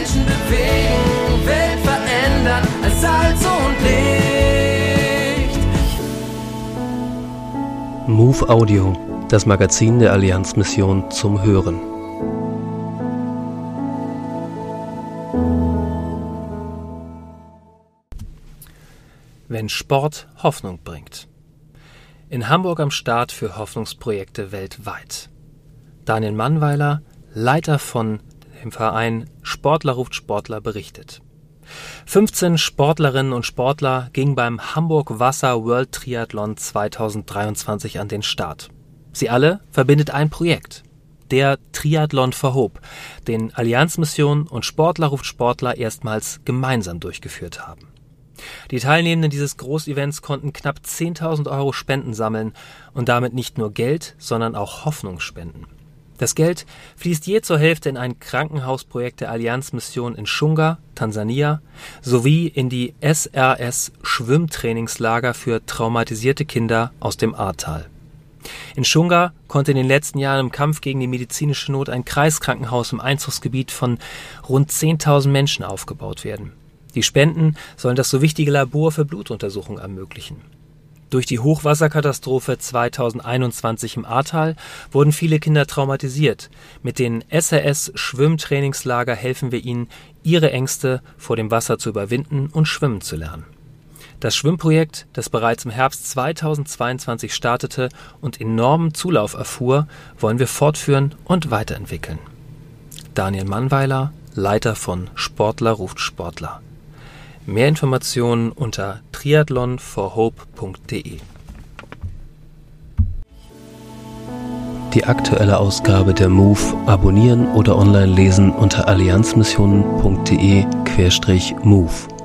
Menschen bewegen, Welt verändern als Salz und Licht. Move Audio, das Magazin der Allianzmission zum Hören. Wenn Sport Hoffnung bringt. In Hamburg am Start für Hoffnungsprojekte weltweit. Daniel Mannweiler, Leiter von dem Verein Sportler ruft Sportler berichtet. 15 Sportlerinnen und Sportler gingen beim Hamburg Wasser World Triathlon 2023 an den Start. Sie alle verbindet ein Projekt. Der Triathlon verhob, den Allianzmission und Sportler ruft Sportler erstmals gemeinsam durchgeführt haben. Die Teilnehmenden dieses Großevents konnten knapp 10.000 Euro Spenden sammeln und damit nicht nur Geld, sondern auch Hoffnung spenden. Das Geld fließt je zur Hälfte in ein Krankenhausprojekt der Allianzmission in Shunga, Tansania, sowie in die SRS Schwimmtrainingslager für traumatisierte Kinder aus dem Ahrtal. In Shunga konnte in den letzten Jahren im Kampf gegen die medizinische Not ein Kreiskrankenhaus im Einzugsgebiet von rund 10.000 Menschen aufgebaut werden. Die Spenden sollen das so wichtige Labor für Blutuntersuchungen ermöglichen. Durch die Hochwasserkatastrophe 2021 im Ahrtal wurden viele Kinder traumatisiert. Mit den SRS Schwimmtrainingslager helfen wir ihnen, ihre Ängste vor dem Wasser zu überwinden und schwimmen zu lernen. Das Schwimmprojekt, das bereits im Herbst 2022 startete und enormen Zulauf erfuhr, wollen wir fortführen und weiterentwickeln. Daniel Mannweiler, Leiter von Sportler ruft Sportler. Mehr Informationen unter triathlonforhope.de. Die aktuelle Ausgabe der MOVE abonnieren oder online lesen unter allianzmissionen.de-MOVE.